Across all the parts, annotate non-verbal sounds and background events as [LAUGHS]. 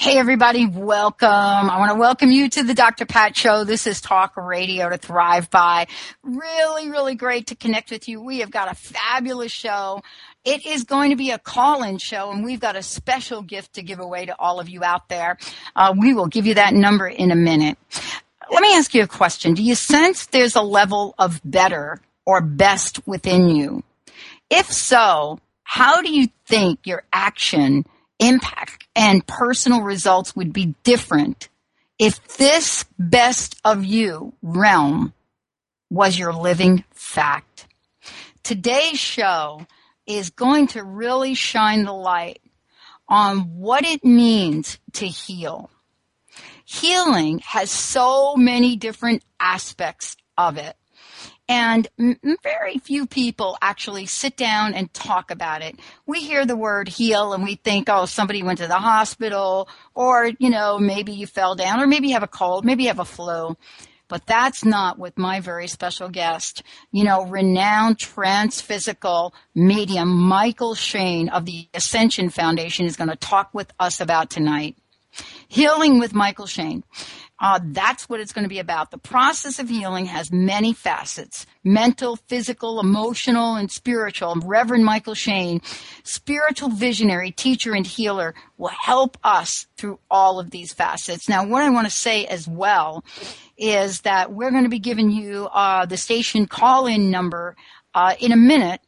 Hey everybody, welcome. I want to welcome you to the Dr. Pat Show. This is Talk Radio to Thrive By. Really, really great to connect with you. We have got a fabulous show. It is going to be a call-in show and we've got a special gift to give away to all of you out there. Uh, we will give you that number in a minute. Let me ask you a question. Do you sense there's a level of better or best within you? If so, how do you think your action impact and personal results would be different if this best of you realm was your living fact. Today's show is going to really shine the light on what it means to heal. Healing has so many different aspects of it. And very few people actually sit down and talk about it. We hear the word heal and we think, oh, somebody went to the hospital or, you know, maybe you fell down or maybe you have a cold, maybe you have a flu. But that's not what my very special guest, you know, renowned transphysical medium Mychael Shane of the Ascension Foundation is going to talk with us about tonight. Healing with Mychael Shane. Uh, that's what it's going to be about. The process of healing has many facets mental, physical, emotional, and spiritual. Reverend Mychael Shane, spiritual visionary, teacher, and healer, will help us through all of these facets. Now, what I want to say as well is that we're going to be giving you uh, the station call in number uh, in a minute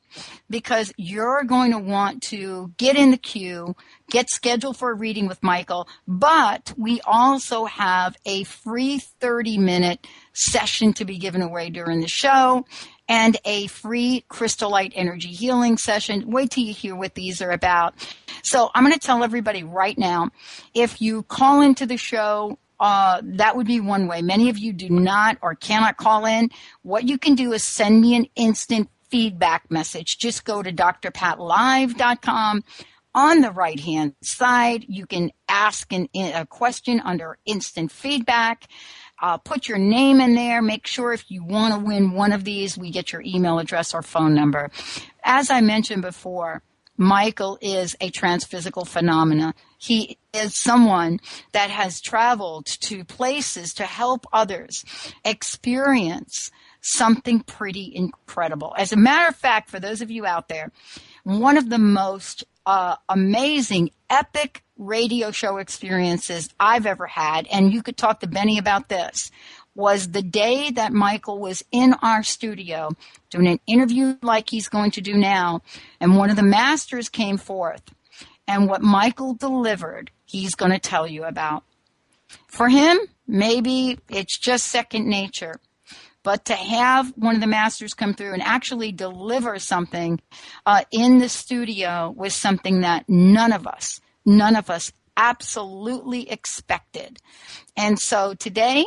because you're going to want to get in the queue, get scheduled for a reading with Mychael, but we also have a free 30 minute session to be given away during the show and a free crystal light energy healing session. Wait till you hear what these are about. So I'm going to tell everybody right now, if you call into the show, uh, that would be one way. Many of you do not or cannot call in. What you can do is send me an instant feedback message. Just go to drpatlive.com. On the right hand side, you can ask an, a question under instant feedback. Uh, put your name in there. Make sure if you want to win one of these, we get your email address or phone number. As I mentioned before, Mychael is a transphysical phenomena. He is someone that has traveled to places to help others experience something pretty incredible. As a matter of fact, for those of you out there, one of the most uh, amazing, epic radio show experiences I've ever had, and you could talk to Benny about this, was the day that Mychael was in our studio doing an interview like he's going to do now, and one of the masters came forth. And what Mychael delivered, he's going to tell you about. For him, maybe it's just second nature. But to have one of the masters come through and actually deliver something uh, in the studio was something that none of us, none of us absolutely expected. And so today,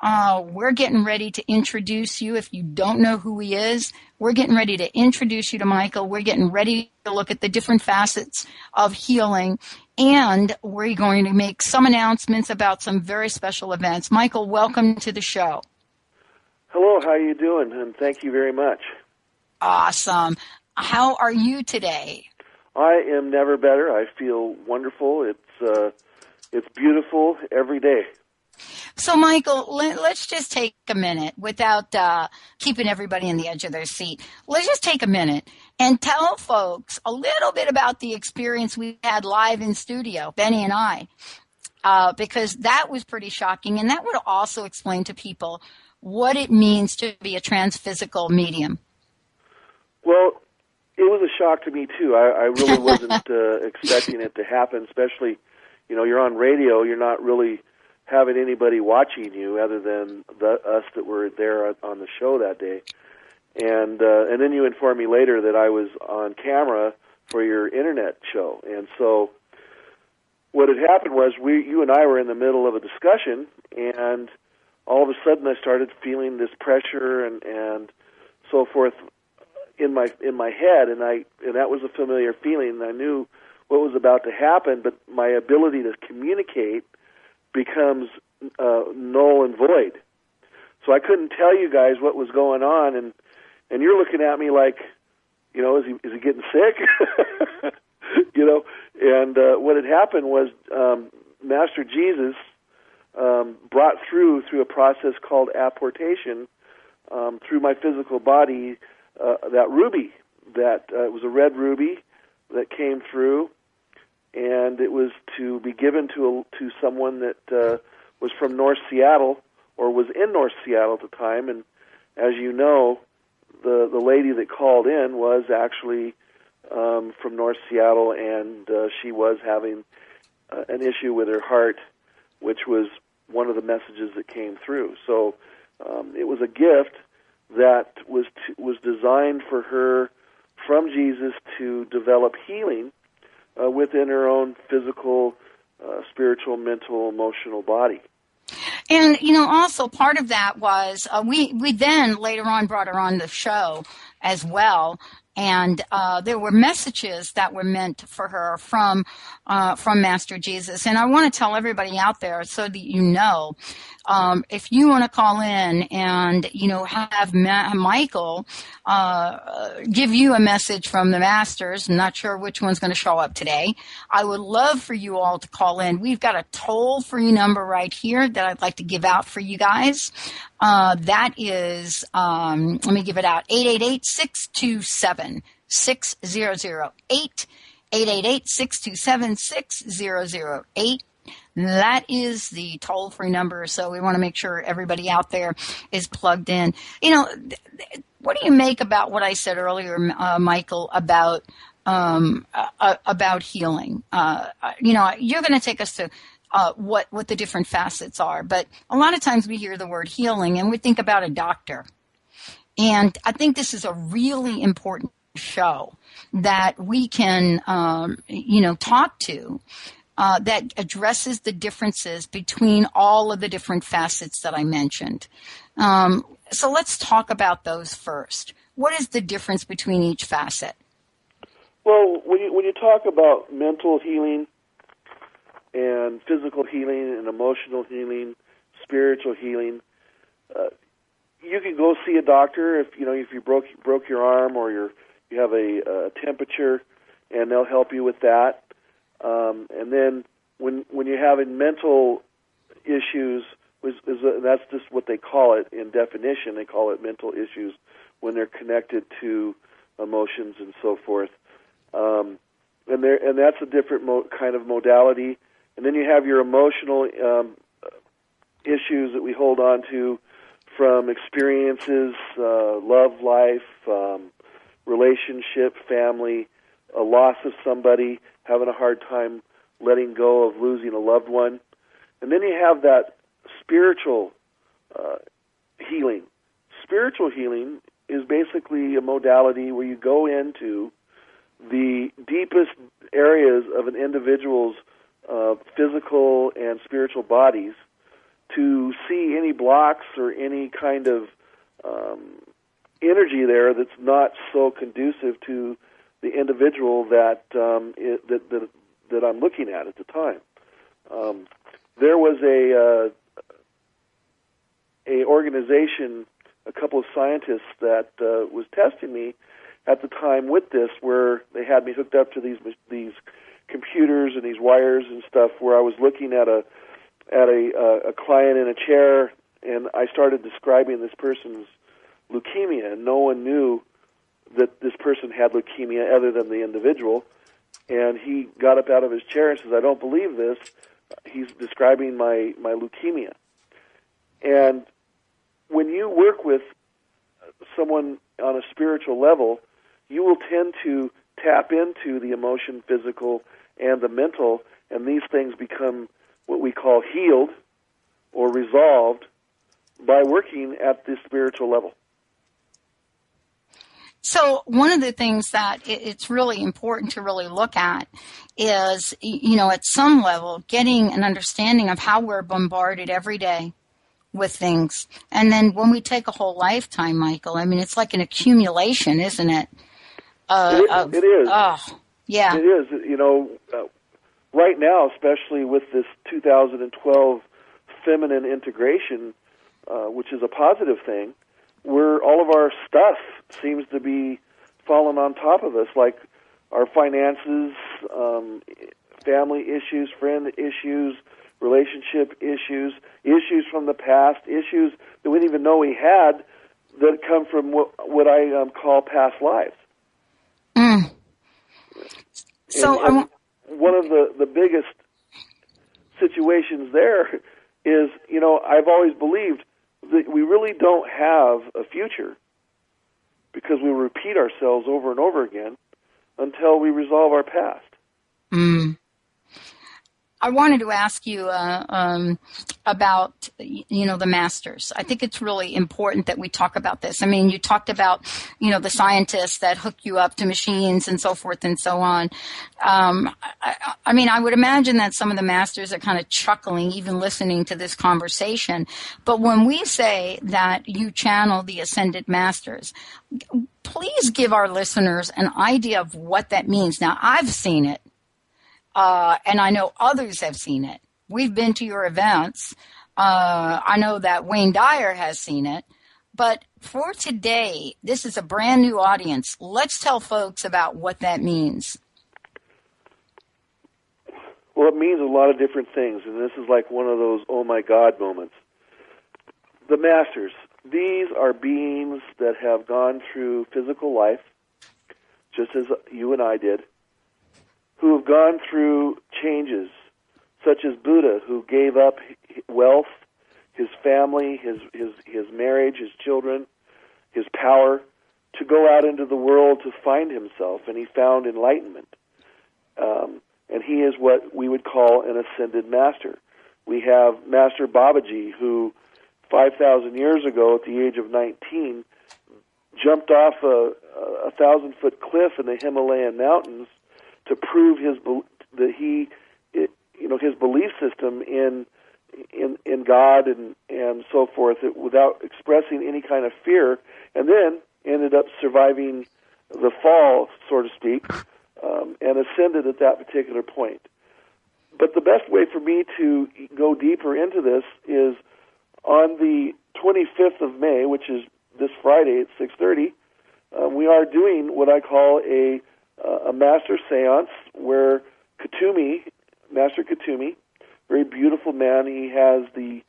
uh, we're getting ready to introduce you. If you don't know who he is, we're getting ready to introduce you to Mychael. We're getting ready to look at the different facets of healing. And we're going to make some announcements about some very special events. Mychael, welcome to the show. Hello, how are you doing? And thank you very much. Awesome. How are you today? I am never better. I feel wonderful. It's uh, it's beautiful every day. So, Mychael, let, us just take a minute without uh, keeping everybody in the edge of their seat. Let's just take a minute and tell folks a little bit about the experience we had live in studio, Benny and I, uh, because that was pretty shocking, and that would also explain to people what it means to be a transphysical medium? Well, it was a shock to me too. I, I really [LAUGHS] wasn't uh, expecting it to happen, especially, you know, you're on radio, you're not really having anybody watching you other than the, us that were there on the show that day. And uh, and then you informed me later that I was on camera for your internet show, and so what had happened was we you and I were in the middle of a discussion, and all of a sudden I started feeling this pressure and and so forth in my in my head, and I and that was a familiar feeling. And I knew what was about to happen, but my ability to communicate becomes uh, null and void. So I couldn't tell you guys what was going on, and and you're looking at me like, you know, is he is he getting sick? [LAUGHS] you know, and uh, what had happened was um, Master Jesus um, brought through through a process called apportation um, through my physical body uh, that ruby that uh, was a red ruby that came through and it was to be given to a, to someone that uh, was from North Seattle or was in North Seattle at the time. And as you know, the the lady that called in was actually um, from North Seattle, and uh, she was having uh, an issue with her heart, which was one of the messages that came through. So um, it was a gift that was to, was designed for her from Jesus to develop healing uh, within her own physical, uh, spiritual, mental, emotional body. And you know, also part of that was uh, we we then later on brought her on the show as well, and uh, there were messages that were meant for her from uh, from Master Jesus. And I want to tell everybody out there so that you know um, if you want to call in and you know have Ma- Mychael uh, give you a message from the masters, I'm not sure which one's going to show up today. I would love for you all to call in. We've got a toll free number right here that I'd like to give out for you guys. Uh, that is, um, let me give it out: eight eight eight six two seven six zero zero eight. 888-627-6008. That is the toll free number. So we want to make sure everybody out there is plugged in. You know, what do you make about what I said earlier, uh, Mychael, about um, uh, about healing? Uh, you know, you're going to take us to uh, what what the different facets are, but a lot of times we hear the word healing and we think about a doctor, and I think this is a really important show that we can, um, you know, talk to uh, that addresses the differences between all of the different facets that I mentioned. Um, so let's talk about those first. What is the difference between each facet? Well, when you, when you talk about mental healing and physical healing and emotional healing, spiritual healing, uh, you can go see a doctor if you know if you broke broke your arm or you have a, a temperature, and they'll help you with that. Um, and then when when you're having mental issues, is, is a, that's just what they call it in definition. They call it mental issues when they're connected to emotions and so forth. Um, and there and that's a different mo- kind of modality. And then you have your emotional um, issues that we hold on to from experiences, uh, love life, um, relationship, family, a loss of somebody, having a hard time letting go of losing a loved one. And then you have that spiritual uh, healing. Spiritual healing is basically a modality where you go into the deepest areas of an individual's uh, physical and spiritual bodies to see any blocks or any kind of um, energy there that's not so conducive to the individual that um, it, that, that that I'm looking at at the time. Um, there was a uh, a organization, a couple of scientists that uh, was testing me at the time with this, where they had me hooked up to these these computers and these wires and stuff, where I was looking at a at a uh, a client in a chair, and I started describing this person's leukemia, and no one knew that this person had leukemia other than the individual. And he got up out of his chair and says, I don't believe this. He's describing my, my leukemia. And when you work with someone on a spiritual level, you will tend to tap into the emotion, physical, and the mental, and these things become what we call healed or resolved by working at the spiritual level. So one of the things that it's really important to really look at is, you know, at some level, getting an understanding of how we're bombarded every day with things. And then when we take a whole lifetime, Mychael, I mean, it's like an accumulation, isn't it? Uh, it, of, it is. Oh, yeah. It is. You know, uh, right now, especially with this 2012 feminine integration, uh, which is a positive thing, where all of our stuff seems to be falling on top of us, like our finances, um, family issues, friend issues, relationship issues, issues from the past, issues that we didn't even know we had that come from what, what I um, call past lives. Mm. So and, and one of the, the biggest situations there is, you know, I've always believed that we really don't have a future because we repeat ourselves over and over again until we resolve our past. Mm. I wanted to ask you uh, um, about you know the masters. I think it's really important that we talk about this. I mean, you talked about you know the scientists that hook you up to machines and so forth and so on. Um, I, I, mean, I would imagine that some of the masters are kind of chuckling even listening to this conversation. But when we say that you channel the ascended masters, please give our listeners an idea of what that means. Now, I've seen it uh, and I know others have seen it. We've been to your events. Uh, I know that Wayne Dyer has seen it. But for today, this is a brand new audience. Let's tell folks about what that means. Well, it means a lot of different things, and this is like one of those oh my God moments. The Masters, these are beings that have gone through physical life, just as you and I did who have gone through changes, such as Buddha, who gave up wealth, his family, his, his, his marriage, his children, his power, to go out into the world to find himself, and he found enlightenment. Um, and he is what we would call an ascended master. We have Master Babaji, who 5,000 years ago, at the age of 19, jumped off a, a thousand foot cliff in the Himalayan mountains to prove his that he, it, you know, his belief system in in in God and and so forth without expressing any kind of fear, and then ended up surviving the fall, so to speak, um, and ascended at that particular point. But the best way for me to go deeper into this is on the 25th of May, which is this Friday at 6:30. Uh, we are doing what I call a uh, a master seance where Kuthumi, Master Kuthumi, very beautiful man, he has the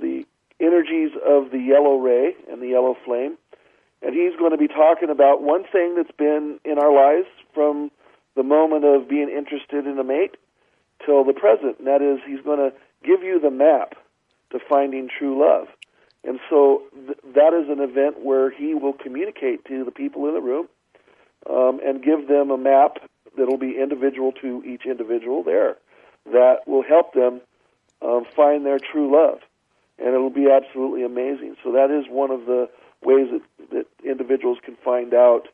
the energies of the yellow ray and the yellow flame, and he's going to be talking about one thing that's been in our lives from the moment of being interested in a mate till the present, and that is he's going to give you the map to finding true love. And so th- that is an event where he will communicate to the people in the room um, and give them a map that'll be individual to each individual there that will help them um, find their true love. And it'll be absolutely amazing. So that is one of the ways that, that individuals can find out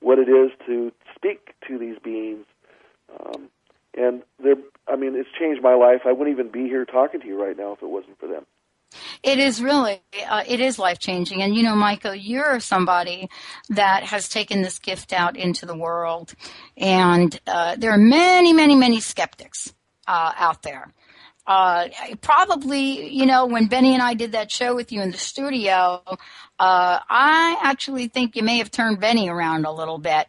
what it is to speak to these beings. Um, and they're, I mean, it's changed my life. I wouldn't even be here talking to you right now if it wasn't for them. It is really, uh, it is life changing. And you know, Mychael, you're somebody that has taken this gift out into the world. And uh, there are many, many, many skeptics uh, out there. Uh, probably, you know, when Benny and I did that show with you in the studio, uh, I actually think you may have turned Benny around a little bit.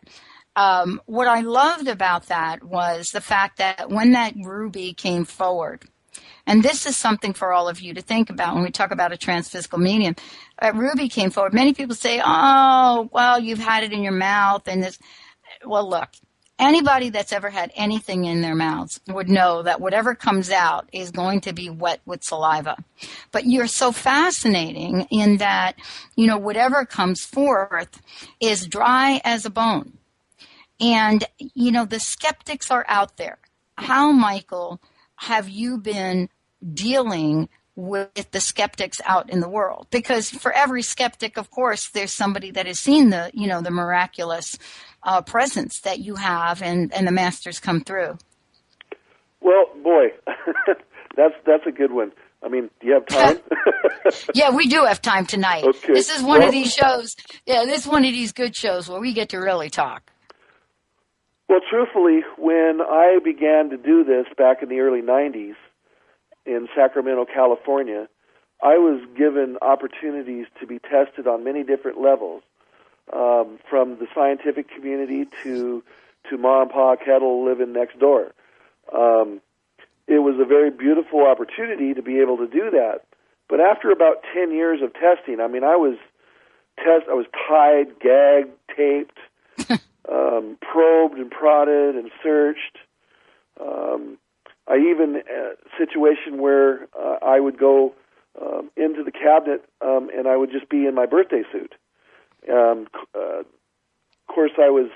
Um, what I loved about that was the fact that when that ruby came forward, and this is something for all of you to think about when we talk about a transphysical medium. Uh, Ruby came forward. Many people say, oh, well, you've had it in your mouth and this. Well, look, anybody that's ever had anything in their mouths would know that whatever comes out is going to be wet with saliva. But you're so fascinating in that, you know, whatever comes forth is dry as a bone. And, you know, the skeptics are out there. How, Mychael, have you been dealing with the skeptics out in the world. Because for every skeptic of course there's somebody that has seen the you know the miraculous uh, presence that you have and and the masters come through. Well boy [LAUGHS] that's that's a good one. I mean do you have time? [LAUGHS] Yeah we do have time tonight. Okay. this is one well, of these shows yeah this is one of these good shows where we get to really talk. Well truthfully when i began to do this back in the early 90s in Sacramento, California, I was given opportunities to be tested on many different levels, um, from the scientific community to to Ma and Pa Kettle living next door. Um, it was a very beautiful opportunity to be able to do that. But after about ten years of testing, I mean, I was test, I was tied, gagged, taped, [LAUGHS] um, probed and prodded and searched. Um, I even uh, situation where uh, I would go um, into the cabinet um, and I would just be in my birthday suit. Um, uh, of course, I was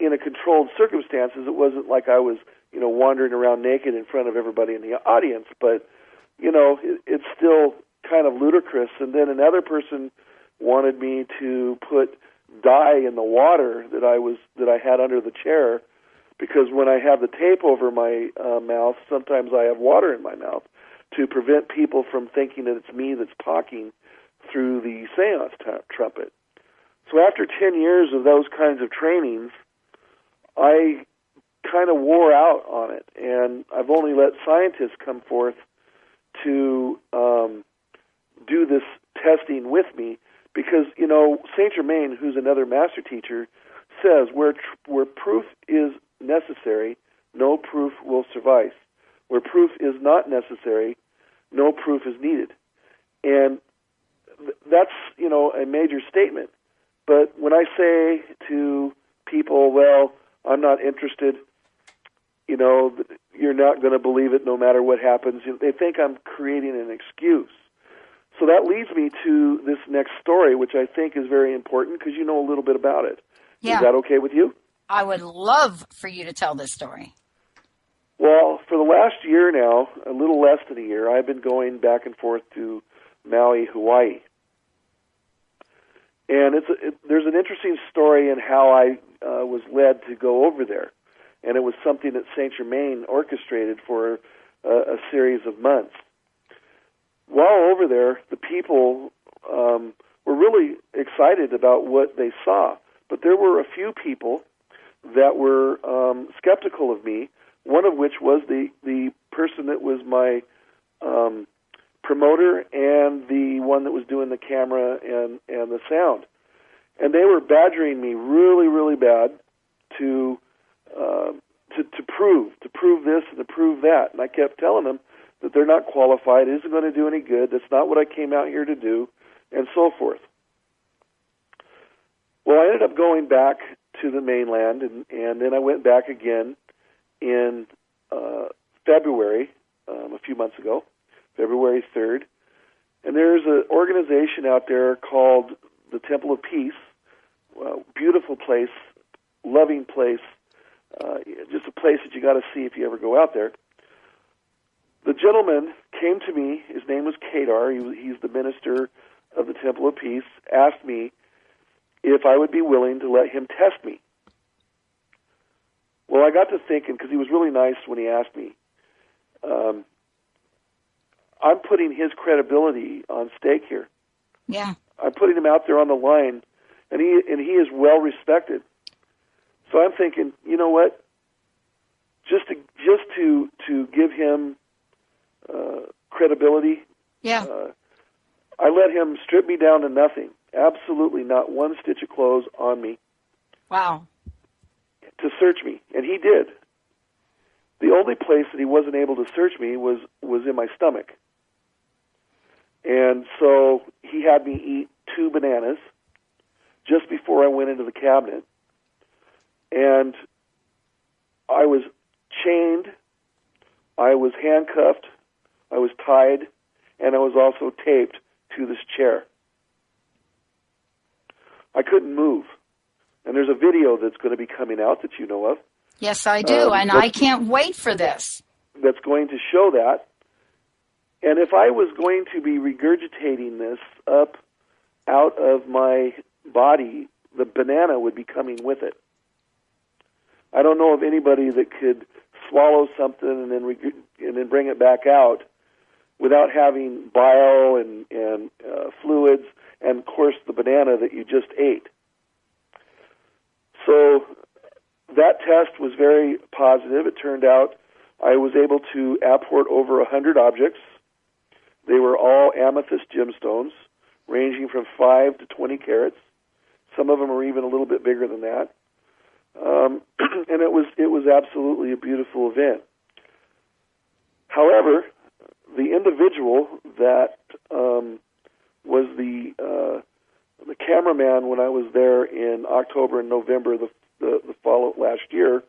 in a controlled circumstances. It wasn't like I was, you know, wandering around naked in front of everybody in the audience. But you know, it, it's still kind of ludicrous. And then another person wanted me to put dye in the water that I was that I had under the chair because when I have the tape over my uh, mouth, sometimes I have water in my mouth to prevent people from thinking that it's me that's talking through the seance t- trumpet. So after 10 years of those kinds of trainings, I kind of wore out on it, and I've only let scientists come forth to um, do this testing with me because, you know, Saint Germain, who's another master teacher, says where tr- where proof is necessary, no proof will suffice. Where proof is not necessary, no proof is needed. And th- that's, you know, a major statement. But when I say to people, well, I'm not interested, you know, you're not going to believe it no matter what happens, they think I'm creating an excuse. So that leads me to this next story, which I think is very important because you know a little bit about it. Yeah. Is that okay with you? I would love for you to tell this story. Well, for the last year now, a little less than a year, I've been going back and forth to Maui, Hawaii. And it's a, it, there's an interesting story in how I uh, was led to go over there. And it was something that Saint Germain orchestrated for a, a series of months. While over there, the people um, were really excited about what they saw. But there were a few people that were um, skeptical of me. One of which was the the person that was my um, promoter and the one that was doing the camera and and the sound, and they were badgering me really really bad to uh, to to prove to prove this and to prove that, and I kept telling them that they're not qualified, it isn't going to do any good, that's not what I came out here to do, and so forth. Well, I ended up going back to the mainland, and, and then I went back again in uh, February, um, a few months ago, February 3rd. And there's an organization out there called the Temple of Peace. Uh, beautiful place, loving place, uh, just a place that you got to see if you ever go out there. The gentleman came to me. His name was Kadar. He he's the minister of the Temple of Peace. Asked me if I would be willing to let him test me. Well, I got to thinking because he was really nice when he asked me. Um, I'm putting his credibility on stake here. Yeah. I'm putting him out there on the line, and he and he is well respected. So I'm thinking, you know what? Just to just to to give him uh, credibility. Yeah. Uh, I let him strip me down to nothing. Absolutely not one stitch of clothes on me. Wow. To search me, and he did. The only place that he wasn't able to search me was was in my stomach. And so he had me eat two bananas just before I went into the cabinet. And I was chained, I was handcuffed, I was tied, and I was also taped to this chair. I couldn't move. And there's a video that's going to be coming out that you know of. Yes, I do, um, and I can't wait for this. That's going to show that. And if I was going to be regurgitating this up out of my body, the banana would be coming with it. I don't know of anybody that could swallow something and then reg- and then bring it back out without having bile and and uh, fluids and of course the banana that you just ate. So that test was very positive. It turned out I was able to apport over 100 objects. They were all amethyst gemstones, ranging from 5 to 20 carats. Some of them are even a little bit bigger than that. Um, [CLEARS THROAT] and it was it was absolutely a beautiful event. However, the individual that um, was the uh, the cameraman when I was there in October and November the the, the follow last year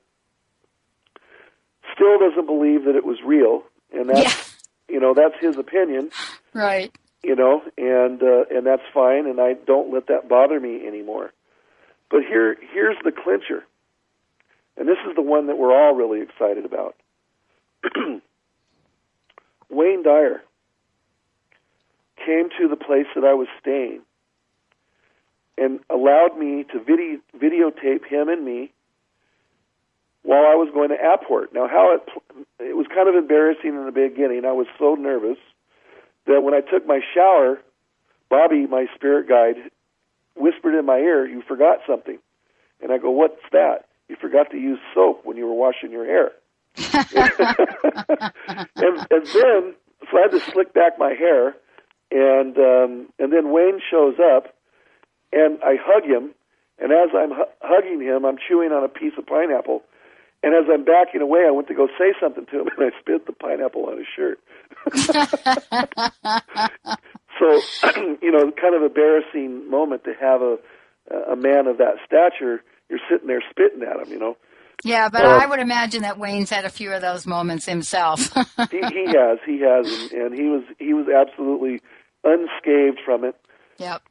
still doesn't believe that it was real, and that's yeah. you know that's his opinion, right? You know, and uh, and that's fine, and I don't let that bother me anymore. But here here's the clincher, and this is the one that we're all really excited about. [CLEARS THROAT] Wayne Dyer came to the place that I was staying and allowed me to video, videotape him and me while I was going to Apport. Now, how it it was kind of embarrassing in the beginning. I was so nervous that when I took my shower, Bobby, my spirit guide, whispered in my ear, "You forgot something," and I go, "What's that?" You forgot to use soap when you were washing your hair. [LAUGHS] [LAUGHS] and, and then, so I had to slick back my hair, and um, and then Wayne shows up, and I hug him, and as I'm hu- hugging him, I'm chewing on a piece of pineapple, and as I'm backing away, I went to go say something to him, [LAUGHS] and I spit the pineapple on his shirt. [LAUGHS] so, [CLEARS THROAT] you know, kind of embarrassing moment to have a a man of that stature. You're sitting there spitting at him, you know. Yeah, but uh, I would imagine that Wayne's had a few of those moments himself. [LAUGHS] he, he has, he has, and, and he was he was absolutely unscathed from it. Yep.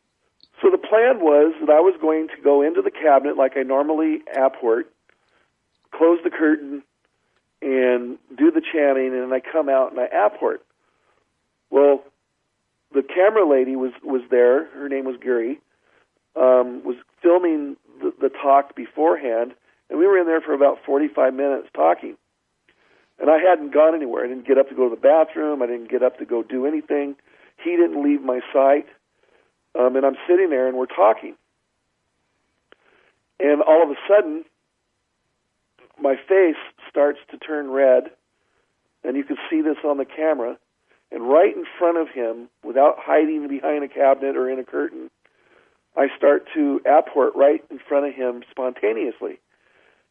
So the plan was that I was going to go into the cabinet like I normally apport, close the curtain, and do the chanting, and then I come out and I apport. Well, the camera lady was was there. Her name was Guri. Um, was filming the, the talk beforehand, and we were in there for about 45 minutes talking. And I hadn't gone anywhere. I didn't get up to go to the bathroom. I didn't get up to go do anything. He didn't leave my sight. Um, and I'm sitting there and we're talking. And all of a sudden, my face starts to turn red. And you can see this on the camera. And right in front of him, without hiding behind a cabinet or in a curtain, I start to apport right in front of him spontaneously.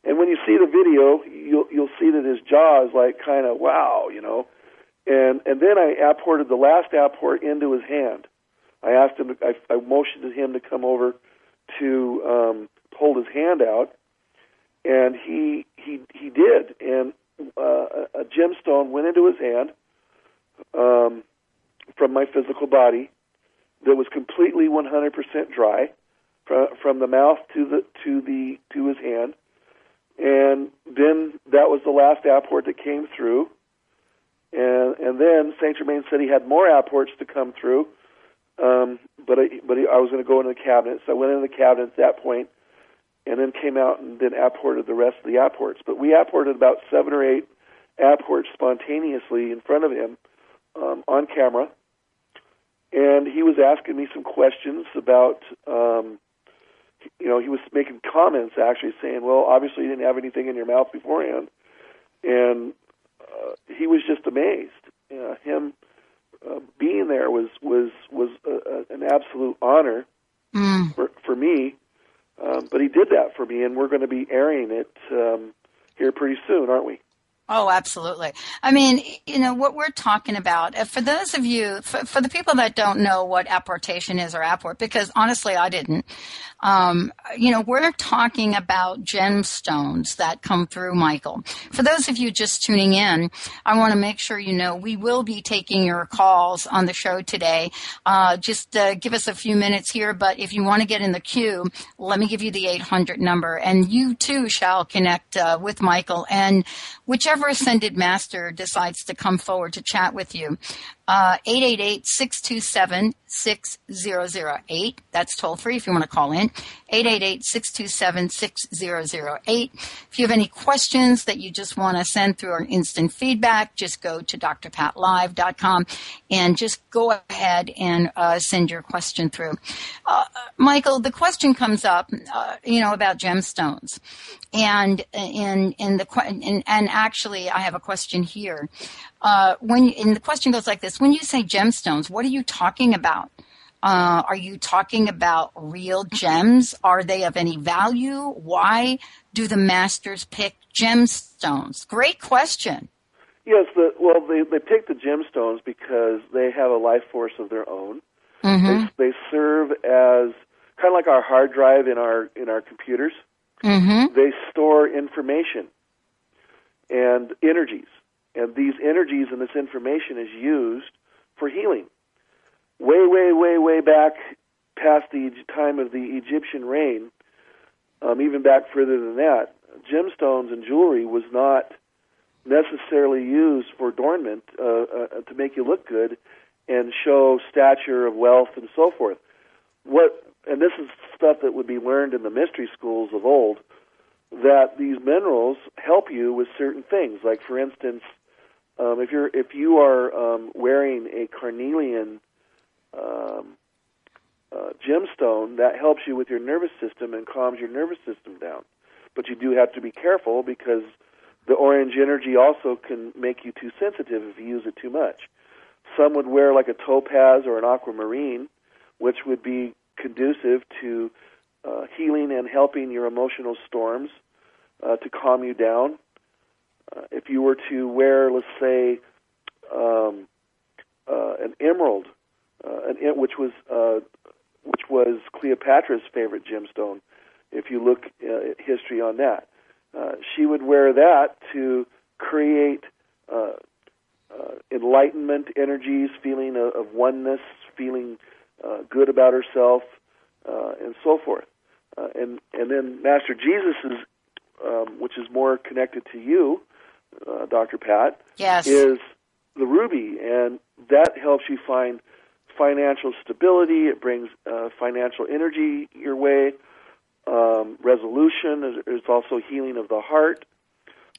And when you see the video, you'll you'll see that his jaw is like kind of wow, you know. And and then I apported the last apport into his hand. I asked him, I, I motioned to him to come over to um, hold his hand out, and he he he did. And uh, a gemstone went into his hand um, from my physical body that was completely 100% dry from from the mouth to the to the to his hand and then that was the last apport that came through. And and then Saint Germain said he had more apports to come through, um, but I, but I was going to go into the cabinet, so I went into the cabinet at that point, and then came out and then apported the rest of the apports. But we apported about seven or eight apports spontaneously in front of him um, on camera, and he was asking me some questions about um, you know, he was making comments actually saying, well, obviously you didn't have anything in your mouth beforehand. And he was just amazed. Uh, him uh, being there was was was a, a, an absolute honor mm. for for me. Um, but he did that for me, and we're going to be airing it um, here pretty soon, aren't we? Oh, absolutely. I mean, you know, what we're talking about, uh, for those of you, for, for, the people that don't know what apportation is or apport, because honestly, I didn't, Um, you know, we're talking about gemstones that come through, Mychael. For those of you just tuning in, I want to make sure you know we will be taking your calls on the show today. Uh, just uh, give us a few minutes here, but if you want to get in the queue, let me give you the 800 number, and you too shall connect uh, with Mychael and whichever ascended master decides to come forward to chat with you. Uh, 888-627-6008. That's toll free if you want to call in. 888-627-6008. If you have any questions that you just want to send through our instant feedback, just go to drpatlive.com and just go ahead and uh, send your question through. Uh, Mychael, the question comes up, uh, you know, about gemstones. And, the, and, and actually I have a question here. Uh, when, and the question goes like this, when you say gemstones, what are you talking about? Uh, are you talking about real gems? Are they of any value? Why do the masters pick gemstones? Great question. Yes, the, well, they, they pick the gemstones because they have a life force of their own. Mm-hmm. They, they serve as kind of like our hard drive in our in our computers. Mm-hmm. They store information and energies, and these energies and this information is used for healing way, way, way, way back past the time of the Egyptian reign, um, even back further than that, gemstones and jewelry was not necessarily used for adornment uh, uh, to make you look good and show stature of wealth and so forth. What and this is stuff that would be learned in the mystery schools of old that these minerals help you with certain things. Like for instance, um, if you're if you are um, wearing a carnelian um, uh, gemstone that helps you with your nervous system and calms your nervous system down. But you do have to be careful because the orange energy also can make you too sensitive if you use it too much. Some would wear like a topaz or an aquamarine, which would be conducive to uh, healing and helping your emotional storms uh, to calm you down. Uh, if you were to wear, let's say, um, uh, an emerald uh, an, which was uh, which was Cleopatra's favorite gemstone. If you look uh, at history on that, uh, she would wear that to create uh, uh, enlightenment energies, feeling of, of oneness, feeling uh, good about herself, uh, and so forth. Uh, and and then Master Jesus's, um, which is more connected to you, uh, Doctor Pat, Yes. is the ruby, and that helps you find financial stability. It brings uh, financial energy your way. Um, resolution. It's also healing of the heart.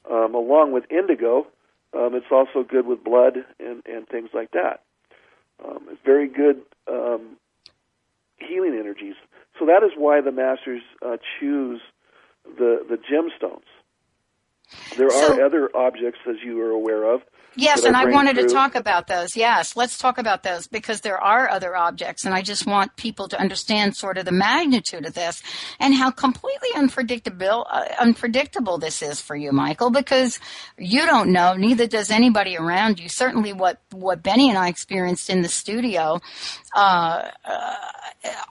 Um, along with indigo, um, it's also good with blood and, and things like that. Um, it's very good um, healing energies. So that is why the masters uh, choose the the gemstones. There So- are other objects, as you are aware of, Yes, and I wanted to talk about those. Yes, let's talk about those because there are other objects, and I just want people to understand sort of the magnitude of this and how completely unpredictable uh, unpredictable this is for you, Mychael. Because you don't know, neither does anybody around you. Certainly, what what Benny and I experienced in the studio. Uh, uh,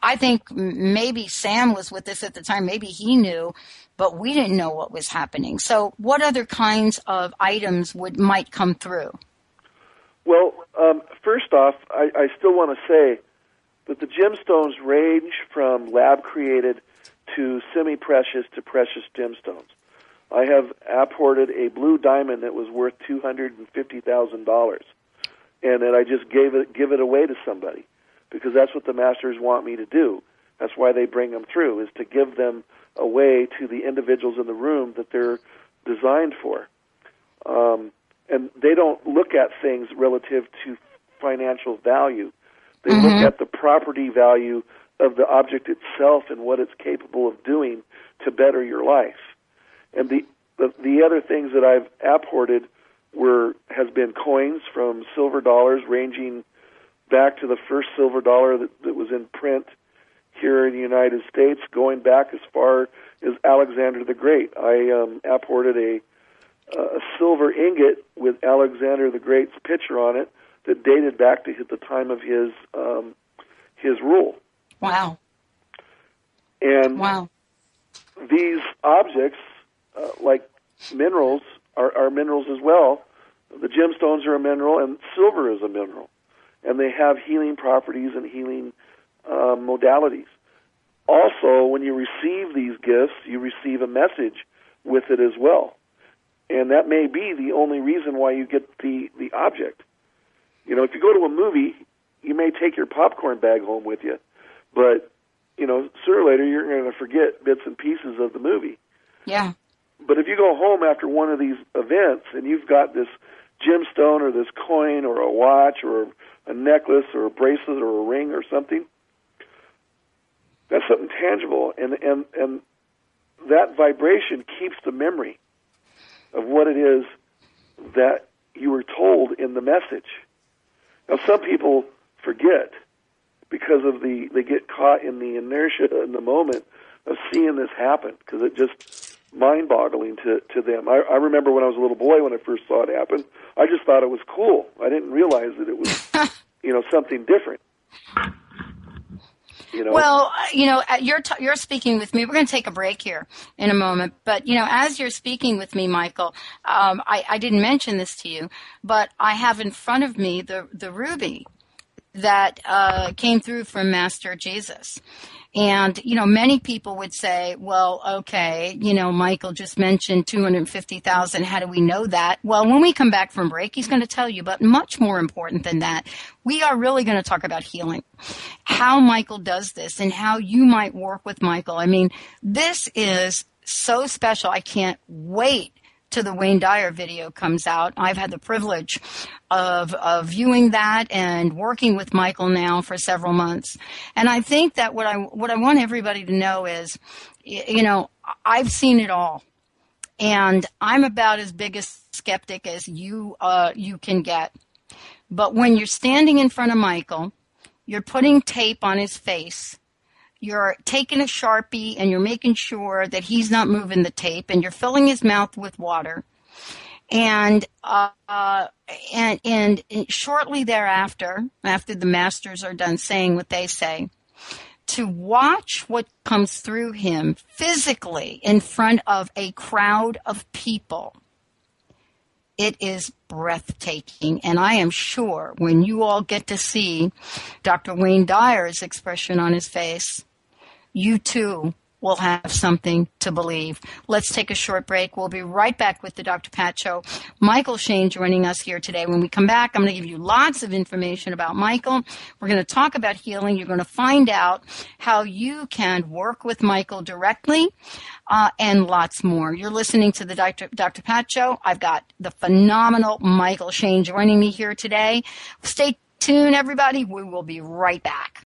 I think maybe Sam was with us at the time. Maybe he knew but we didn't know what was happening. So, what other kinds of items would might come through? Well, um, first off, I, I still want to say that the gemstones range from lab created to semi precious to precious gemstones. I have apported a blue diamond that was worth two hundred and fifty thousand dollars, and that I just gave it give it away to somebody because that's what the masters want me to do. That's why they bring them through is to give them away to the individuals in the room that they're designed for. Um, and they don't look at things relative to financial value. They Mhm. look at the property value of the object itself and what it's capable of doing to better your life. And the the, the other things that I've apported were has been coins from silver dollars ranging back to the first silver dollar that, that was in print here in the United States, going back as far as Alexander the Great. I um, apported a a silver ingot with Alexander the Great's picture on it that dated back to the time of his um, his rule. Wow. And Wow. these objects, uh, like minerals, are, are minerals as well. The gemstones are a mineral, and silver is a mineral, and they have healing properties and healing uh, modalities. Also, when you receive these gifts, you receive a message with it as well, and that may be the only reason why you get the the object. You know, if you go to a movie, you may take your popcorn bag home with you, but you know, sooner or later you're going to forget bits and pieces of the movie. Yeah. But if you go home after one of these events and you've got this gemstone or this coin or a watch or a necklace or a bracelet or a ring or something, that's something tangible, and and and that vibration keeps the memory of what it is that you were told in the message. Now, some people forget because of the they get caught in the inertia in the moment of seeing this happen because it just mind-boggling to to them. I, I remember when I was a little boy when I first saw it happen. I just thought it was cool. I didn't realize that it was [LAUGHS] you know something different. You know. Well, you know, uh, you're t- you're speaking with me. We're going to take a break here in a moment, but you know, as you're speaking with me, Mychael, um, I, I didn't mention this to you, but I have in front of me the the ruby that uh, came through from Master Jesus. And, you know, many people would say, well, okay, you know, Mychael just mentioned 250,000. How do we know that? Well, when we come back from break, he's going to tell you, but much more important than that, we are really going to talk about healing, how Mychael does this and how you might work with Mychael. I mean, this is so special. I can't wait to the Wayne Dyer video comes out. I've had the privilege of, of viewing that and working with Mychael now for several months. And I think that what I, what I want everybody to know is, you know, I've seen it all. And I'm about as big a skeptic as you, uh, you can get. But when you're standing in front of Mychael, you're putting tape on his face you're taking a sharpie and you're making sure that he's not moving the tape and you're filling his mouth with water and uh, and and shortly thereafter after the masters are done saying what they say to watch what comes through him physically in front of a crowd of people it is breathtaking. And I am sure when you all get to see Dr. Wayne Dyer's expression on his face, you too will have something to believe. Let's take a short break. We'll be right back with the Dr. Pat Show. Mychael Shane joining us here today. When we come back, I'm going to give you lots of information about Mychael. We're going to talk about healing. You're going to find out how you can work with Mychael directly. Uh, and lots more. You're listening to the Dr. Dr. Pat Show. I've got the phenomenal Mychael Shane joining me here today. Stay tuned, everybody. We will be right back.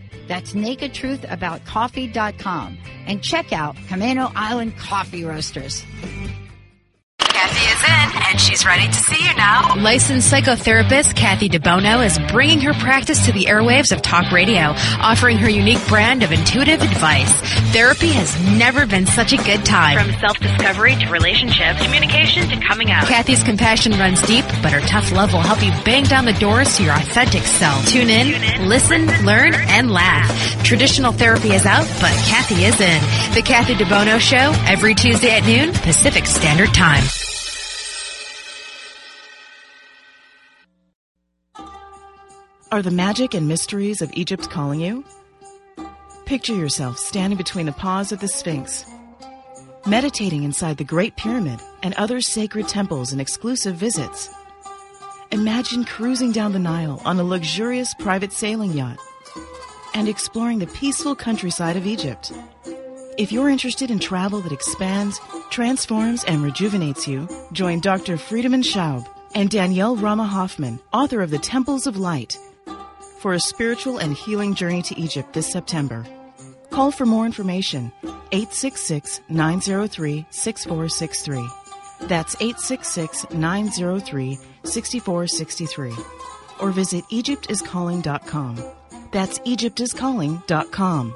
That's nakedtruthaboutcoffee.com. And check out Camano Island Coffee Roasters. Kathy is in, and she's ready to see you now. Licensed psychotherapist Kathy DeBono is bringing her practice to the airwaves of talk radio, offering her unique brand of intuitive advice. Therapy has never been such a good time. From self-discovery to relationships, communication to coming out. Kathy's compassion runs deep, but her tough love will help you bang down the doors to your authentic self. Tune in, Tune in, listen, learn, and laugh. Traditional therapy is out, but Kathy is in. The Kathy DeBono Show, every Tuesday at noon, Pacific Standard Time. Are the magic and mysteries of Egypt calling you? Picture yourself standing between the paws of the Sphinx, meditating inside the Great Pyramid and other sacred temples and exclusive visits. Imagine cruising down the Nile on a luxurious private sailing yacht and exploring the peaceful countryside of Egypt. If you're interested in travel that expands, transforms, and rejuvenates you, join Dr. Friedemann Schaub and Danielle Rama Hoffman, author of The Temples of Light, for a spiritual and healing journey to Egypt this September. Call for more information 866 903 6463. That's 866 903 6463. Or visit EgyptIsCalling.com. That's EgyptIsCalling.com.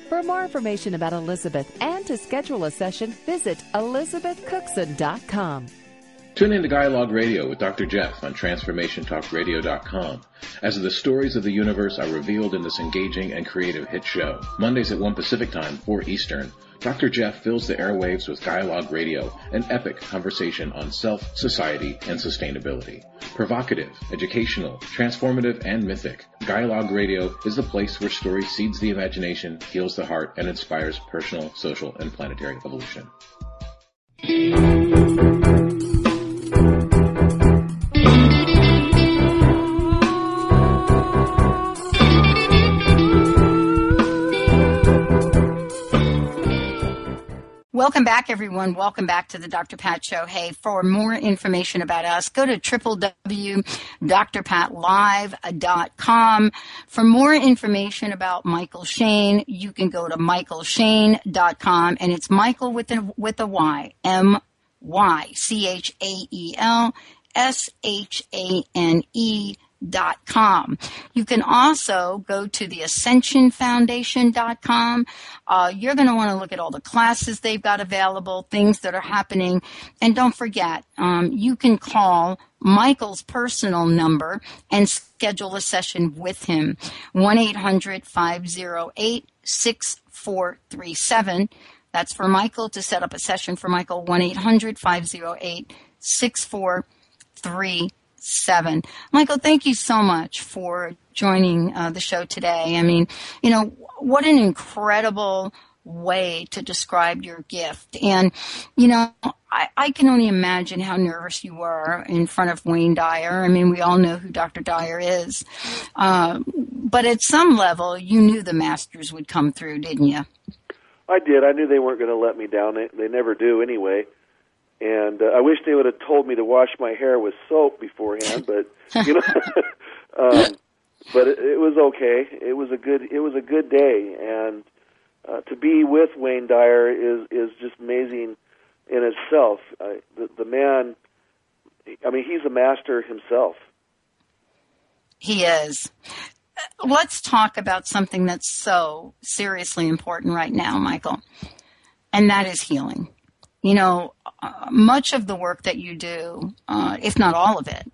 For more information about Elizabeth and to schedule a session, visit elizabethcookson.com. Tune in to Dialogue Radio with Dr. Jeff on TransformationTalkRadio.com as the stories of the universe are revealed in this engaging and creative hit show. Mondays at 1 Pacific Time, 4 Eastern. Dr. Jeff fills the airwaves with Dialogue Radio, an epic conversation on self, society, and sustainability. Provocative, educational, transformative, and mythic. Dialogue Radio is the place where story seeds the imagination, heals the heart, and inspires personal, social, and planetary evolution. Welcome back, everyone. Welcome back to the Dr. Pat Show. Hey, for more information about us, go to www.drpatlive.com. For more information about Mychael Shane, you can go to mychaelshane.com, and it's Mychael with a, with a Y, M Y C H A E L S H A N E dot com. You can also go to the ascensionfoundation.com. Uh, you're going to want to look at all the classes they've got available, things that are happening. And don't forget, um, you can call Mychael's personal number and schedule a session with him. 1-800-508-6437. That's for Mychael to set up a session for Mychael. 1-800-508-6437 seven. Mychael, thank you so much for joining uh, the show today. I mean, you know, what an incredible way to describe your gift. And, you know, I, I can only imagine how nervous you were in front of Wayne Dyer. I mean, we all know who Dr. Dyer is. Uh, but at some level, you knew the masters would come through, didn't you? I did. I knew they weren't going to let me down. They, they never do anyway and uh, I wish they would have told me to wash my hair with soap beforehand, but you know, [LAUGHS] [LAUGHS] um, but it, it was okay. It was a good it was a good day, and uh, to be with Wayne Dyer is is just amazing in itself. Uh, the, the man, I mean, he's a master himself. He is. Let's talk about something that's so seriously important right now, Mychael, and that is healing you know, much of the work that you do, uh, if not all of it,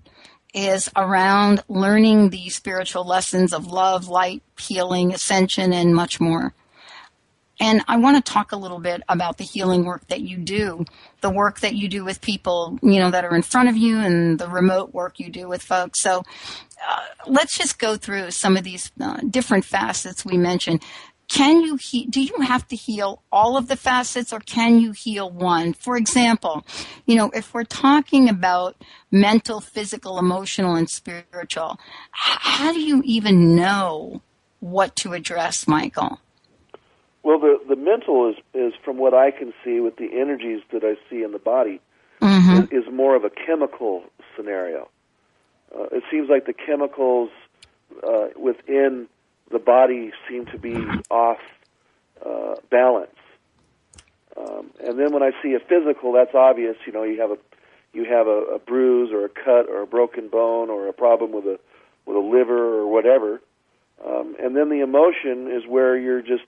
is around learning the spiritual lessons of love, light, healing, ascension, and much more. And I want to talk a little bit about the healing work that you do, the work that you do with people, you know, that are in front of you and the remote work you do with folks. So uh, let's just go through some of these uh, different facets we mentioned. Can you he- do you have to heal all of the facets or can you heal one? For example, you know, if we're talking about mental, physical, emotional, and spiritual, h- how do you even know what to address, Mychael? Well, the the mental is is from what I can see with the energies that I see in the body Mm-hmm. is, is more of a chemical scenario. Uh, it seems like the chemicals uh, within the body seem to be off uh, balance. Um, and then when I see a physical, that's obvious. You know, you have a you have a, a bruise or a cut or a broken bone or a problem with a with a liver or whatever. Um, and then the emotion is where you're just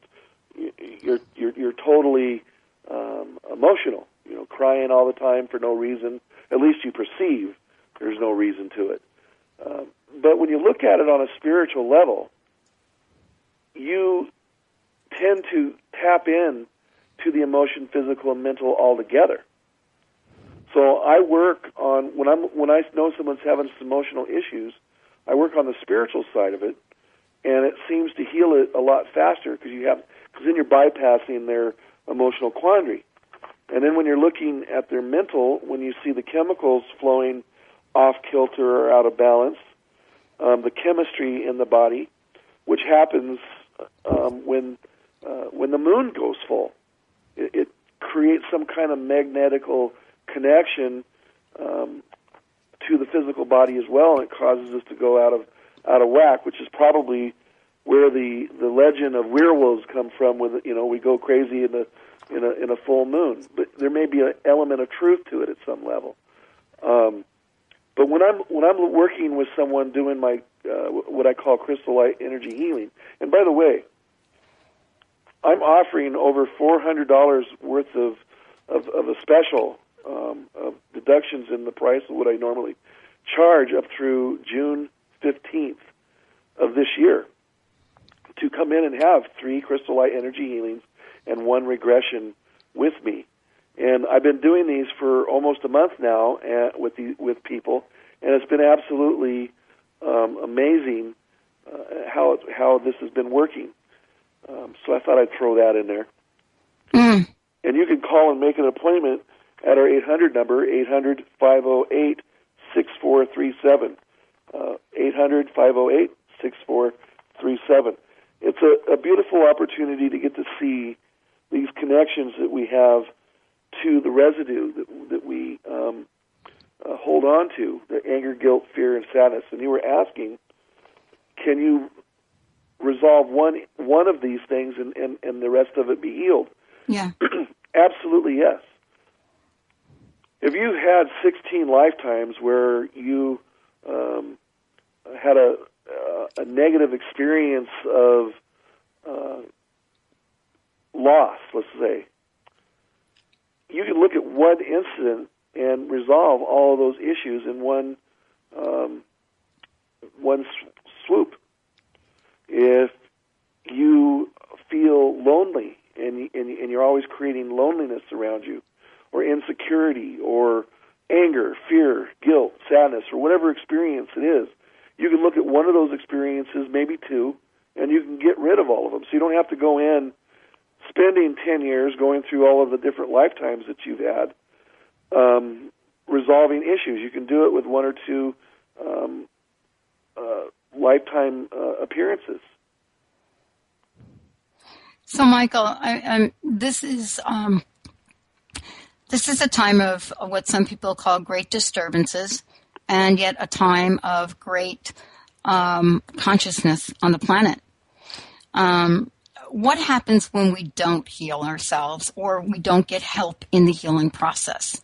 you're you're you're totally um, emotional. You know, crying all the time for no reason. At least you perceive there's no reason to it. Um, but when you look at it on a spiritual level, you tend to tap in to the emotion, physical, and mental all together. So I work on when I'm when I know someone's having some emotional issues, I work on the spiritual side of it, and it seems to heal it a lot faster because you have because then you're bypassing their emotional quandary. And then when you're looking at their mental, when you see the chemicals flowing off kilter or out of balance, um, the chemistry in the body, which happens um, when uh, when the moon goes full, it, it creates some kind of magnetical connection um, to the physical body as well, and it causes us to go out of out of whack, which is probably where the the legend of werewolves come from. With you know, we go crazy in the in a in a full moon, but there may be an element of truth to it at some level. Um, but when I'm when I'm working with someone doing my uh, what I call crystal light energy healing, and by the way, I'm offering over four hundred dollars worth of, of of a special um, of deductions in the price of what I normally charge up through June fifteenth of this year to come in and have three crystal light energy healings and one regression with me. And I've been doing these for almost a month now uh, with the, with people, and it's been absolutely um, amazing uh, how it, how this has been working. Um, so I thought I'd throw that in there. Mm. And you can call and make an appointment at our 800 number, 800 508 6437. 800 508 6437. It's a, a beautiful opportunity to get to see these connections that we have to the residue that, that we um, uh, hold on to the anger, guilt, fear, and sadness. And you were asking, can you resolve one one of these things and, and, and the rest of it be healed? Yeah. [CLEARS THROAT] Absolutely yes. If you had 16 lifetimes where you um, had a, uh, a negative experience of uh, loss, let's say, you can look at one incident and resolve all of those issues in one um, one swoop. If you feel lonely and, and and you're always creating loneliness around you, or insecurity, or anger, fear, guilt, sadness, or whatever experience it is, you can look at one of those experiences, maybe two, and you can get rid of all of them. So you don't have to go in spending 10 years going through all of the different lifetimes that you've had, um, resolving issues. You can do it with one or two um, uh, lifetime uh, appearances. So, Mychael, I, this is um, this is a time of what some people call great disturbances, and yet a time of great um, consciousness on the planet. Um, what happens when we don't heal ourselves or we don't get help in the healing process?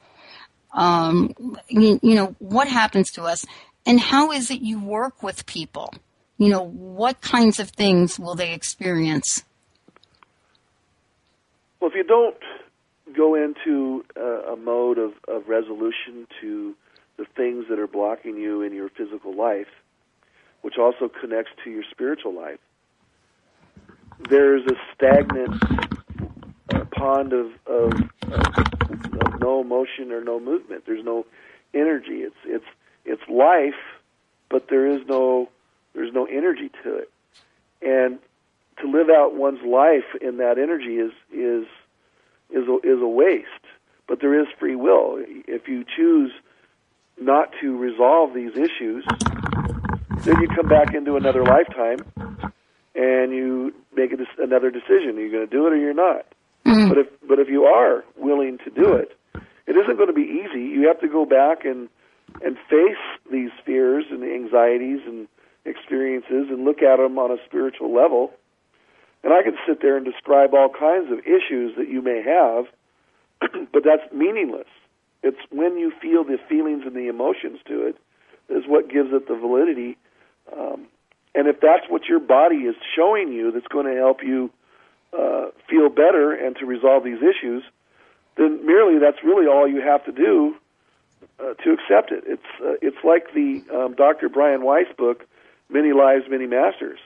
Um, you, you know, what happens to us and how is it you work with people? You know, what kinds of things will they experience? Well, if you don't go into a, a mode of, of resolution to the things that are blocking you in your physical life, which also connects to your spiritual life, there's a stagnant pond of, of, of, no motion or no movement. There's no energy. It's it's it's life, but there is no there's no energy to it. And to live out one's life in that energy is is is a, is a waste. But there is free will. If you choose not to resolve these issues, then you come back into another lifetime and you make a, another decision. Are You're going to do it or you're not. Mm. But if but if you are willing to do it, it isn't going to be easy. You have to go back and and face these fears and anxieties and experiences and look at them on a spiritual level. And I can sit there and describe all kinds of issues that you may have, [CLEARS THROAT] but that's meaningless. It's when you feel the feelings and the emotions to it is what gives it the validity. Um, and if that's what your body is showing you that's going to help you uh, feel better and to resolve these issues, then merely that's really all you have to do uh, to accept it. It's uh, it's like the um, Dr. Brian Weiss book, Many Lives, Many Masters,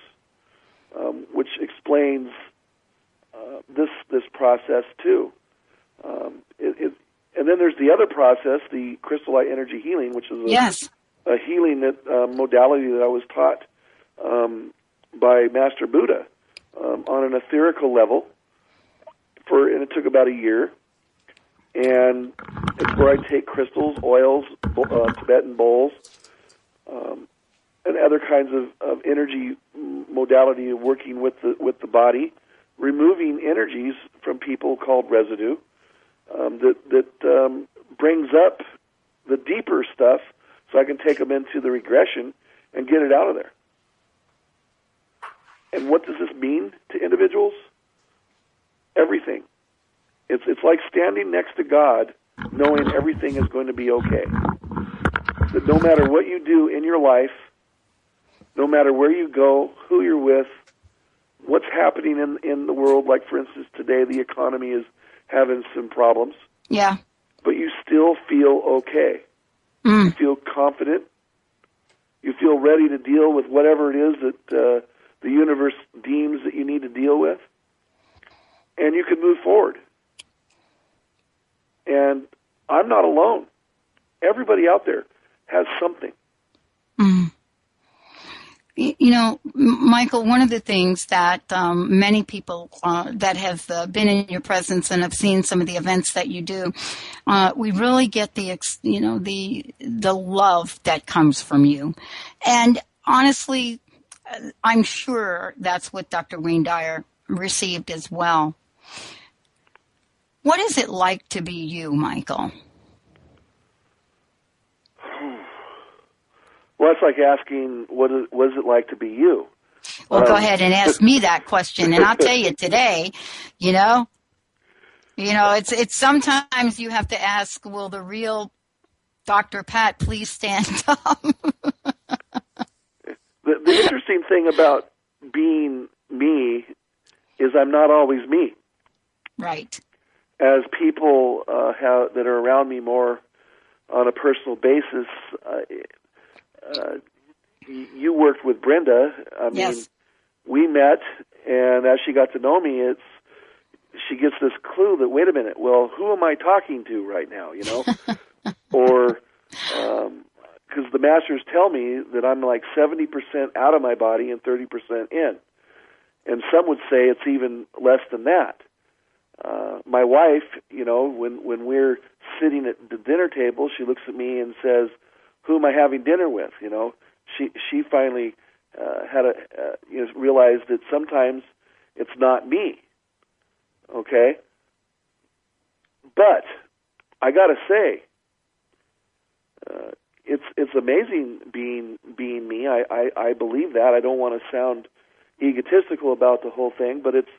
um, which explains uh, this this process too. Um, it, it, and then there's the other process, the crystal light energy healing, which is a, yes. a healing that, uh, modality that I was taught um, by Master Buddha um, on an etherical level. For and it took about a year, and it's where I take crystals, oils, uh, Tibetan bowls, um, and other kinds of, of energy modality of working with the with the body, removing energies from people called residue um, that that um, brings up the deeper stuff, so I can take them into the regression and get it out of there. And what does this mean to individuals? Everything. It's it's like standing next to God, knowing everything is going to be okay. That no matter what you do in your life, no matter where you go, who you're with, what's happening in in the world, like for instance today the economy is having some problems. Yeah. But you still feel okay. Mm. You feel confident. You feel ready to deal with whatever it is that uh, the universe deems that you need to deal with, and you can move forward. And I'm not alone. Everybody out there has something. Mm. You know, Mychael, one of the things that um, many people uh, that have uh, been in your presence and have seen some of the events that you do, uh, we really get the, you know, the the love that comes from you, and honestly, I'm sure that's what Dr. Wayne Dyer received as well. What is it like to be you, Mychael? Well, it's like asking what is, what is it like to be you. Well, um, go ahead and ask me that question, and I'll tell you today. You know, you know, it's it's sometimes you have to ask, will the real Dr. Pat please stand [LAUGHS] up? The, the interesting thing about being me is I'm not always me. Right. As people uh, have, that are around me more on a personal basis, uh, uh, you worked with Brenda. I yes. mean, we met, and as she got to know me, it's she gets this clue that wait a minute, well, who am I talking to right now? You know, [LAUGHS] or because the masters tell me that I'm like seventy percent out of my body and thirty percent in, and some would say it's even less than that. Uh, my wife, you know, when when we're sitting at the dinner table, she looks at me and says, "Who am I having dinner with?" You know, she she finally uh, had a uh, you know realized that sometimes it's not me. Okay, but I got to say, uh, it's it's amazing being being me. I, I I believe that. I don't want to sound egotistical about the whole thing, but it's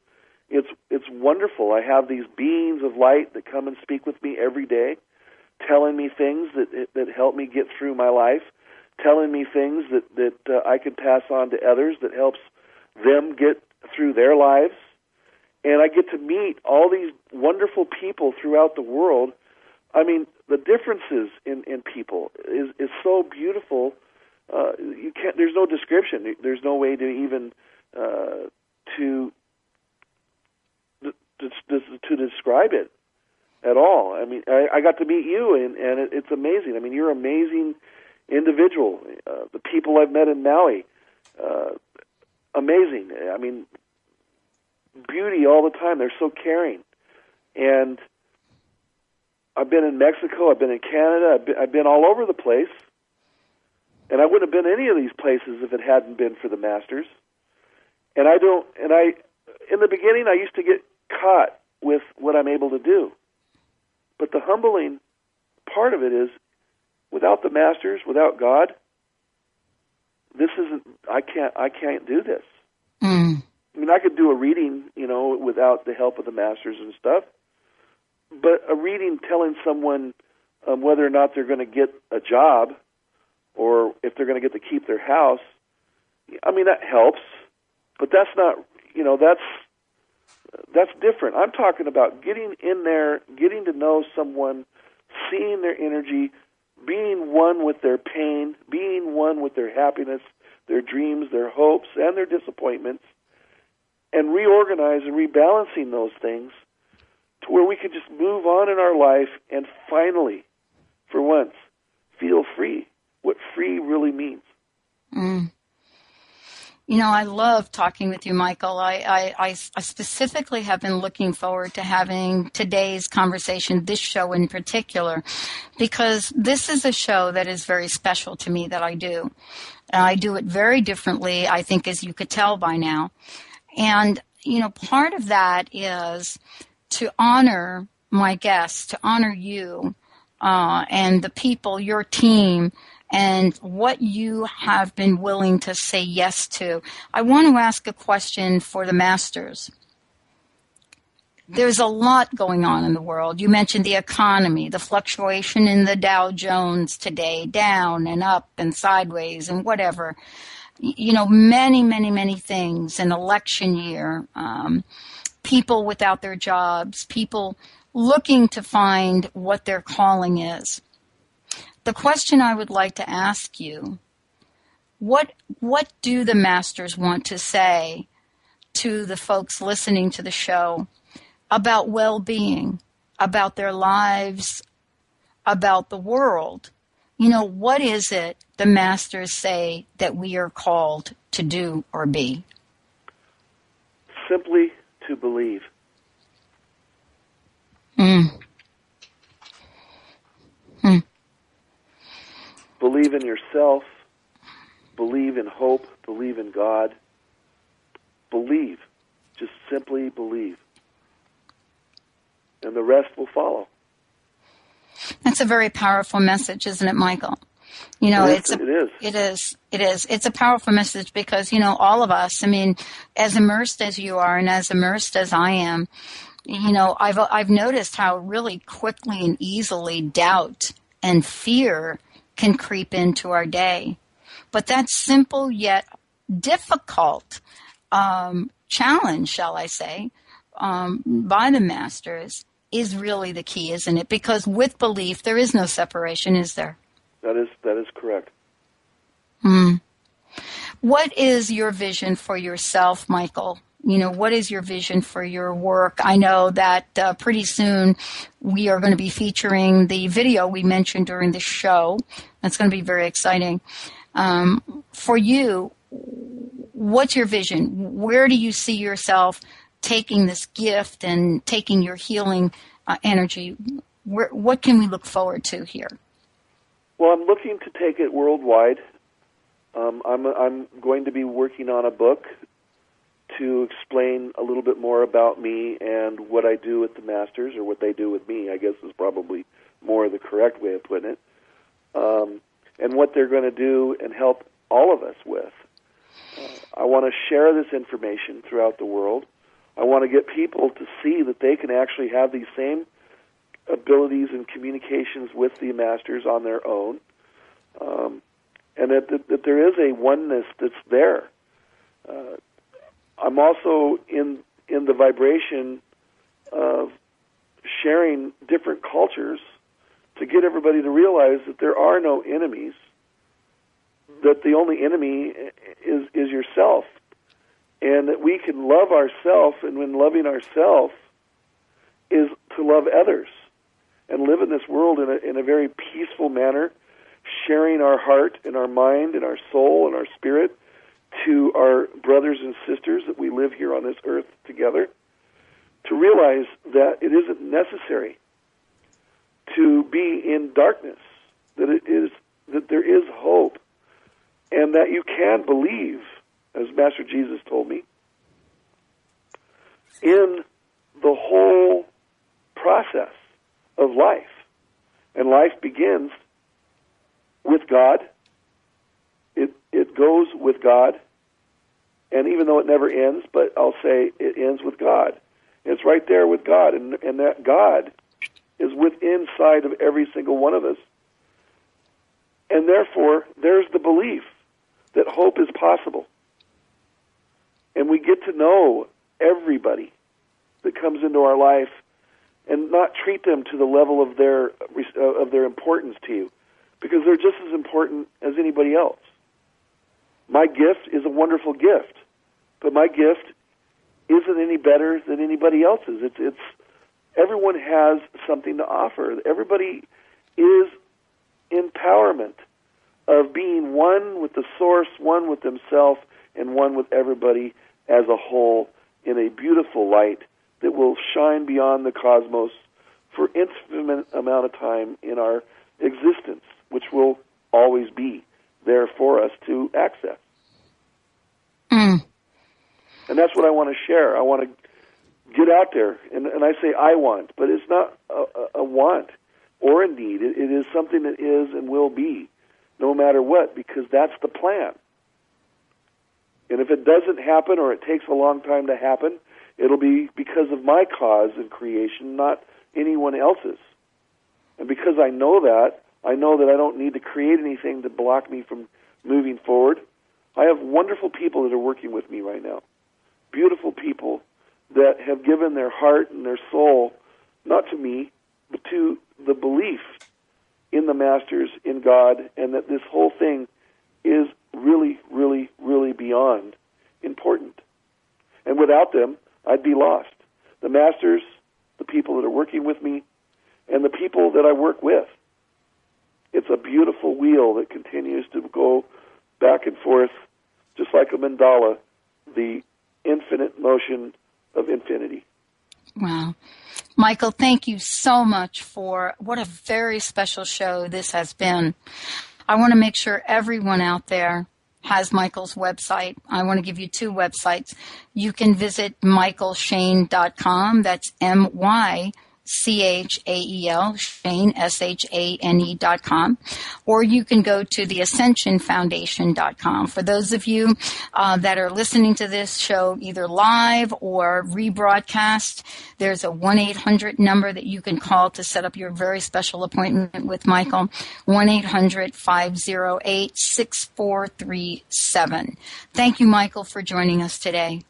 it's it's wonderful. I have these beings of light that come and speak with me every day, telling me things that that help me get through my life, telling me things that that uh, I can pass on to others that helps them get through their lives. And I get to meet all these wonderful people throughout the world. I mean, the differences in in people is is so beautiful. Uh, you can't. There's no description. There's no way to even uh, to to, to, describe it at all. I mean, I, I got to meet you, and and it, it's amazing. I mean, you're an amazing individual. Uh, the people I've met in Maui, uh, amazing. I mean, beauty all the time. They're so caring, and I've been in Mexico. I've been in Canada. I've been, I've been all over the place, and I wouldn't have been any of these places if it hadn't been for the masters. And I don't. And I, in the beginning, I used to get caught with what I'm able to do. But the humbling part of it is without the masters, without God, this isn't I can't I can't do this. Mm. I mean I could do a reading, you know, without the help of the masters and stuff. But a reading telling someone um, whether or not they're going to get a job or if they're going to get to keep their house, I mean that helps, but that's not, you know, that's that's different. I'm talking about getting in there, getting to know someone, seeing their energy, being one with their pain, being one with their happiness, their dreams, their hopes, and their disappointments, and reorganize and rebalancing those things to where we can just move on in our life and finally, for once, feel free. What free really means. Mm. You know, I love talking with you, Mychael. I, I, I, specifically have been looking forward to having today's conversation, this show in particular, because this is a show that is very special to me that I do. And I do it very differently, I think, as you could tell by now. And, you know, part of that is to honor my guests, to honor you uh, and the people, your team, and what you have been willing to say yes to. I want to ask a question for the masters. There's a lot going on in the world. You mentioned the economy, the fluctuation in the Dow Jones today, down and up and sideways and whatever. You know, many, many, many things. An election year, um, people without their jobs, people looking to find what their calling is the question I would like to ask you what what do the masters want to say to the folks listening to the show about well-being, about their lives, about the world? You know, what is it the masters say that we are called to do or be? Simply to believe. Mm. Believe in yourself. Believe in hope. Believe in God. Believe. Just simply believe. And the rest will follow. That's a very powerful message, isn't it, Mychael? You know, it it's a, it is. It is. It is. It's a powerful message because you know all of us. I mean, as immersed as you are, and as immersed as I am, you know, I've I've noticed how really quickly and easily doubt and fear can creep into our day. But that simple yet difficult um, challenge, shall I say, um, by the masters is really the key, isn't it? Because with belief, there is no separation, is there? That is that is correct. Hmm. What is your vision for yourself, Mychael? You know, what is your vision for your work? I know that uh, pretty soon we are going to be featuring the video we mentioned during the show. That's going to be very exciting. Um, for you, what's your vision? Where do you see yourself taking this gift and taking your healing uh, energy? Where, what can we look forward to here? Well, I'm looking to take it worldwide. Um, I'm I'm going to be working on a book to explain a little bit more about me and what I do with the masters, or what they do with me. I guess is probably more the correct way of putting it. Um, and what they're going to do and help all of us with. Uh, I want to share this information throughout the world. I want to get people to see that they can actually have these same abilities and communications with the masters on their own, um, and that, that, that there is a oneness that's there. Uh, I'm also in in the vibration of sharing different cultures to get everybody to realize that there are no enemies. That the only enemy is is yourself, and that we can love ourselves, and when loving ourselves, is to love others and live in this world in a, in a very peaceful manner, sharing our heart and our mind and our soul and our spirit to our brothers and sisters that we live here on this earth together, to realize that it isn't necessary to be in darkness, that it is that there is hope, and that you can believe, as Master Jesus told me, in the whole process of life. And life begins with God. It it goes with God. And even though it never ends, but I'll say it ends with God. It's right there with God, and and that God is within sight of every single one of us. And therefore, there's the belief that hope is possible. And we get to know everybody that comes into our life and not treat them to the level of their uh, of their importance to you because they're just as important as anybody else. My gift is a wonderful gift, but my gift isn't any better than anybody else's. It's it's everyone has something to offer. Everybody is empowerment of being one with the source, one with themselves, and one with everybody as a whole in a beautiful light that will shine beyond the cosmos for infinite amount of time in our existence, which will always be there for us to access. Mm. And that's what I want to share. I want to get out there, and, and I say I want, but it's not a, a want or a need. It, it is something that is and will be, no matter what, because that's the plan. And if it doesn't happen or it takes a long time to happen, it'll be because of my cause in creation, not anyone else's. And because I know that, I know that I don't need to create anything to block me from moving forward. I have wonderful people that are working with me right now. Beautiful people that have given their heart and their soul, not to me, but to the belief in the Masters, in God, and that this whole thing is really, really, really beyond important. And without them, I'd be lost. The Masters, the people that are working with me, and the people that I work with. It's a beautiful wheel that continues to go back and forth, just like a mandala, the infinite motion of infinity. Wow. Mychael, thank you so much for what a very special show this has been. I want to make sure everyone out there has Mychael's website. I want to give you two websites. You can visit mychaelshane.com. That's M-Y C-H-A-E-L, Shane, S-H-A-N-E dot com. Or you can go to the Ascension Foundation dot com. For those of you uh, that are listening to this show either live or rebroadcast, there's a 1-800 number that you can call to set up your very special appointment with Mychael. 1-800-508-6437. Thank you, Mychael, for joining us today.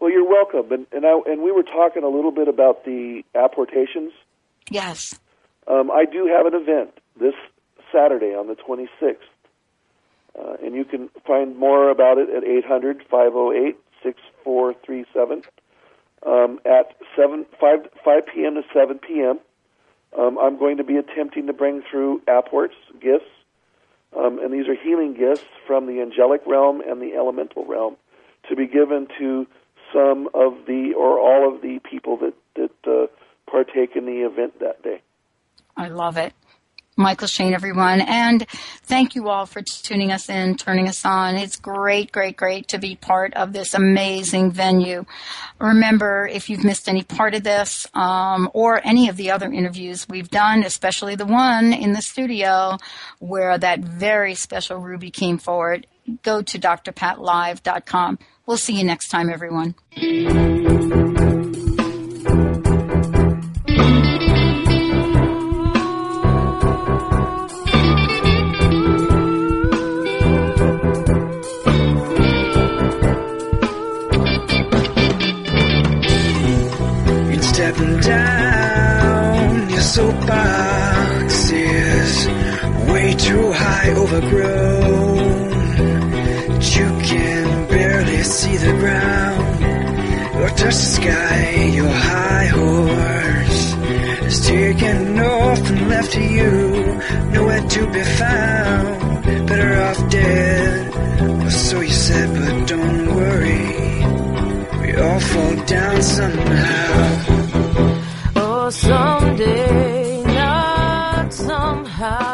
Well, you're welcome. And and, I, and we were talking a little bit about the apportations. Yes. Um, I do have an event this Saturday on the 26th. Uh, and you can find more about it at 800 508 6437 um, at 7, 5, 5 p.m. to 7 p.m. Um, I'm going to be attempting to bring through apports, gifts, um, and these are healing gifts from the angelic realm and the elemental realm to be given to some of the or all of the people that that uh, partake in the event that day. I love it. Mychael Shane, everyone. And thank you all for tuning us in, turning us on. It's great, great, great to be part of this amazing venue. Remember, if you've missed any part of this, um, or any of the other interviews we've done, especially the one in the studio where that very special Ruby came forward, go to drpatlive.com. We'll see you next time, everyone. stepping down your way too high overgrown you can barely you see the ground or touch the sky, your high horse is taken off and left to you, nowhere to be found. Better off dead, or so you said, but don't worry, we all fall down somehow. Oh, someday, not somehow.